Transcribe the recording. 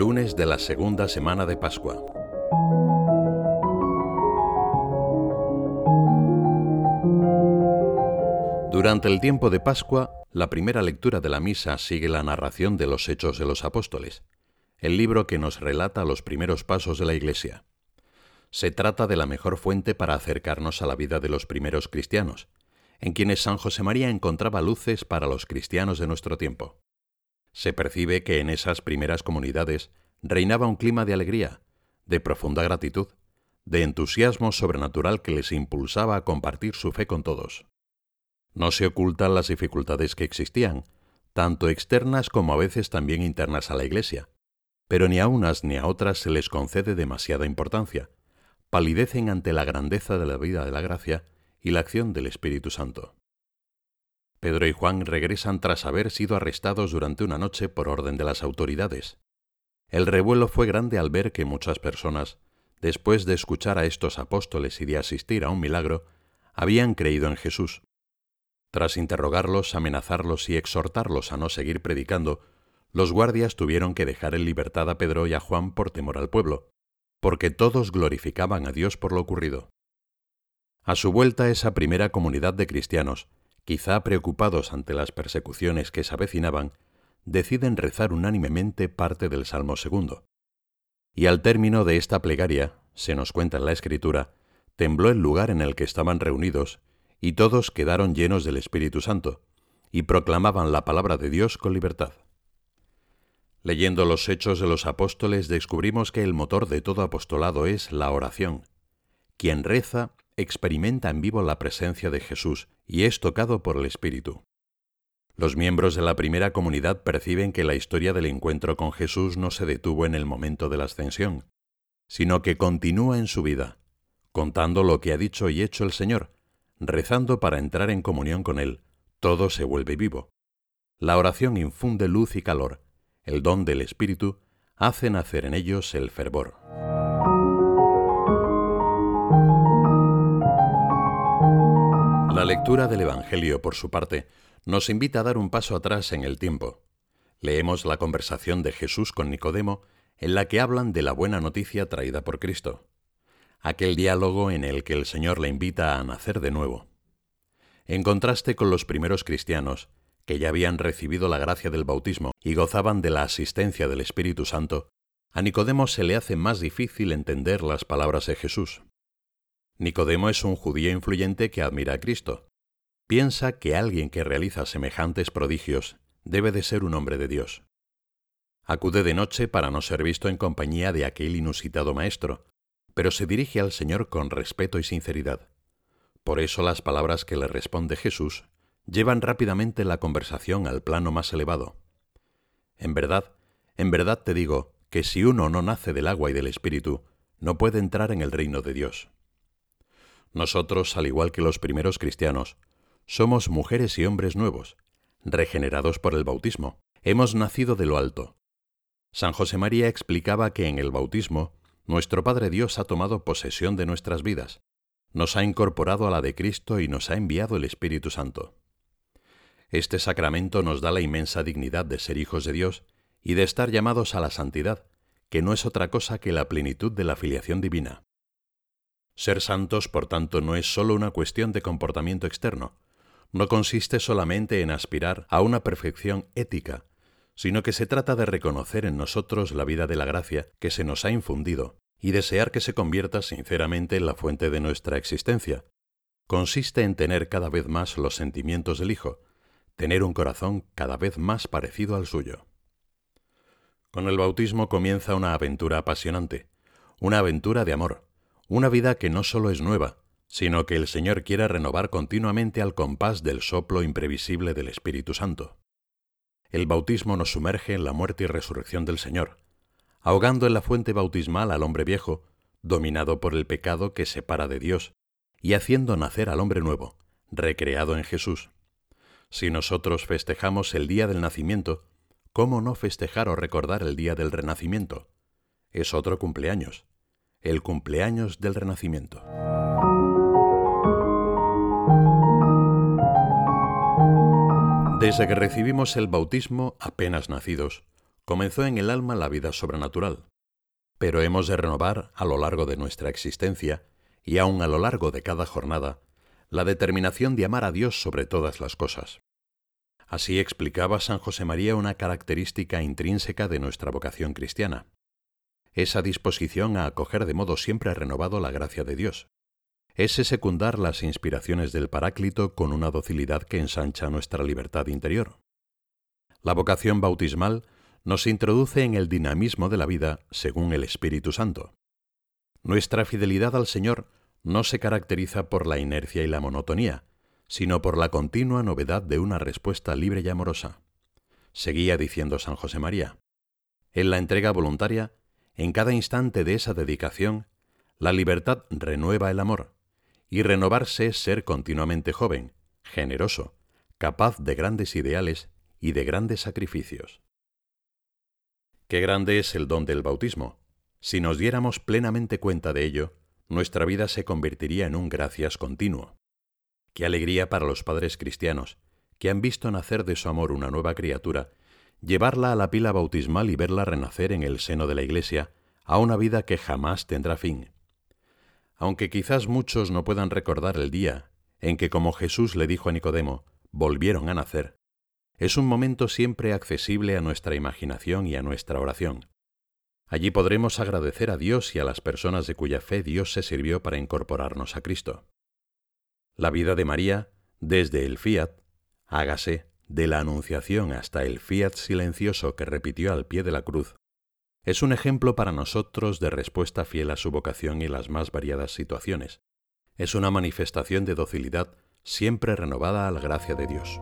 Lunes de la segunda semana de Pascua. Durante el tiempo de Pascua, la primera lectura de la misa sigue la narración de los Hechos de los Apóstoles, el libro que nos relata los primeros pasos de la Iglesia. Se trata de la mejor fuente para acercarnos a la vida de los primeros cristianos, en quienes San José María encontraba luces para los cristianos de nuestro tiempo. Se percibe que en esas primeras comunidades reinaba un clima de alegría, de profunda gratitud, de entusiasmo sobrenatural que les impulsaba a compartir su fe con todos. No se ocultan las dificultades que existían, tanto externas como a veces también internas a la Iglesia, pero ni a unas ni a otras se les concede demasiada importancia, palidecen ante la grandeza de la vida de la gracia y la acción del Espíritu Santo. Pedro y Juan regresan tras haber sido arrestados durante una noche por orden de las autoridades. El revuelo fue grande al ver que muchas personas, después de escuchar a estos apóstoles y de asistir a un milagro, habían creído en Jesús. Tras interrogarlos, amenazarlos y exhortarlos a no seguir predicando, los guardias tuvieron que dejar en libertad a Pedro y a Juan por temor al pueblo, porque todos glorificaban a Dios por lo ocurrido. A su vuelta esa primera comunidad de cristianos, quizá preocupados ante las persecuciones que se avecinaban, deciden rezar unánimemente parte del Salmo segundo. Y al término de esta plegaria, se nos cuenta en la Escritura, tembló el lugar en el que estaban reunidos, y todos quedaron llenos del Espíritu Santo, y proclamaban la palabra de Dios con libertad. Leyendo los hechos de los apóstoles descubrimos que el motor de todo apostolado es la oración. Quien reza experimenta en vivo la presencia de Jesús y es tocado por el Espíritu. Los miembros de la primera comunidad perciben que la historia del encuentro con Jesús no se detuvo en el momento de la ascensión, sino que continúa en su vida, contando lo que ha dicho y hecho el Señor, rezando para entrar en comunión con Él, todo se vuelve vivo. La oración infunde luz y calor, el don del Espíritu hace nacer en ellos el fervor. La lectura del Evangelio, por su parte, nos invita a dar un paso atrás en el tiempo. Leemos la conversación de Jesús con Nicodemo, en la que hablan de la buena noticia traída por Cristo. Aquel diálogo en el que el Señor le invita a nacer de nuevo. En contraste con los primeros cristianos, que ya habían recibido la gracia del bautismo y gozaban de la asistencia del Espíritu Santo, a Nicodemo se le hace más difícil entender las palabras de Jesús. Nicodemo es un judío influyente que admira a Cristo. Piensa que alguien que realiza semejantes prodigios debe de ser un hombre de Dios. Acude de noche para no ser visto en compañía de aquel inusitado maestro, pero se dirige al Señor con respeto y sinceridad. Por eso las palabras que le responde Jesús llevan rápidamente la conversación al plano más elevado. En verdad, en verdad te digo que si uno no nace del agua y del Espíritu, no puede entrar en el reino de Dios. Nosotros, al igual que los primeros cristianos, somos mujeres y hombres nuevos, regenerados por el bautismo. Hemos nacido de lo alto. San José María explicaba que en el bautismo nuestro Padre Dios ha tomado posesión de nuestras vidas, nos ha incorporado a la de Cristo y nos ha enviado el Espíritu Santo. Este sacramento nos da la inmensa dignidad de ser hijos de Dios y de estar llamados a la santidad, que no es otra cosa que la plenitud de la filiación divina. Ser santos, por tanto, no es sólo una cuestión de comportamiento externo, no consiste solamente en aspirar a una perfección ética, sino que se trata de reconocer en nosotros la vida de la gracia que se nos ha infundido y desear que se convierta sinceramente en la fuente de nuestra existencia. Consiste en tener cada vez más los sentimientos del Hijo, tener un corazón cada vez más parecido al suyo. Con el bautismo comienza una aventura apasionante, una aventura de amor, una vida que no solo es nueva, sino que el Señor quiere renovar continuamente al compás del soplo imprevisible del Espíritu Santo. El bautismo nos sumerge en la muerte y resurrección del Señor, ahogando en la fuente bautismal al hombre viejo, dominado por el pecado que separa de Dios, y haciendo nacer al hombre nuevo, recreado en Jesús. Si nosotros festejamos el día del nacimiento, ¿cómo no festejar o recordar el día del renacimiento? Es otro cumpleaños el cumpleaños del Renacimiento. Desde que recibimos el bautismo apenas nacidos, comenzó en el alma la vida sobrenatural, pero hemos de renovar a lo largo de nuestra existencia y aun a lo largo de cada jornada la determinación de amar a Dios sobre todas las cosas. Así explicaba San José María una característica intrínseca de nuestra vocación cristiana, esa disposición a acoger de modo siempre renovado la gracia de Dios, ese secundar las inspiraciones del Paráclito con una docilidad que ensancha nuestra libertad interior. La vocación bautismal nos introduce en el dinamismo de la vida según el Espíritu Santo. Nuestra fidelidad al Señor no se caracteriza por la inercia y la monotonía, sino por la continua novedad de una respuesta libre y amorosa. Seguía diciendo San José María. En la entrega voluntaria, en cada instante de esa dedicación, la libertad renueva el amor, y renovarse es ser continuamente joven, generoso, capaz de grandes ideales y de grandes sacrificios. Qué grande es el don del bautismo. Si nos diéramos plenamente cuenta de ello, nuestra vida se convertiría en un gracias continuo. Qué alegría para los padres cristianos, que han visto nacer de su amor una nueva criatura, llevarla a la pila bautismal y verla renacer en el seno de la Iglesia a una vida que jamás tendrá fin. Aunque quizás muchos no puedan recordar el día en que, como Jesús le dijo a Nicodemo, volvieron a nacer, es un momento siempre accesible a nuestra imaginación y a nuestra oración. Allí podremos agradecer a Dios y a las personas de cuya fe Dios se sirvió para incorporarnos a Cristo. La vida de María, desde el fiat, hágase, de la Anunciación hasta el fiat silencioso que repitió al pie de la cruz, es un ejemplo para nosotros de respuesta fiel a su vocación en las más variadas situaciones. Es una manifestación de docilidad siempre renovada a la gracia de Dios.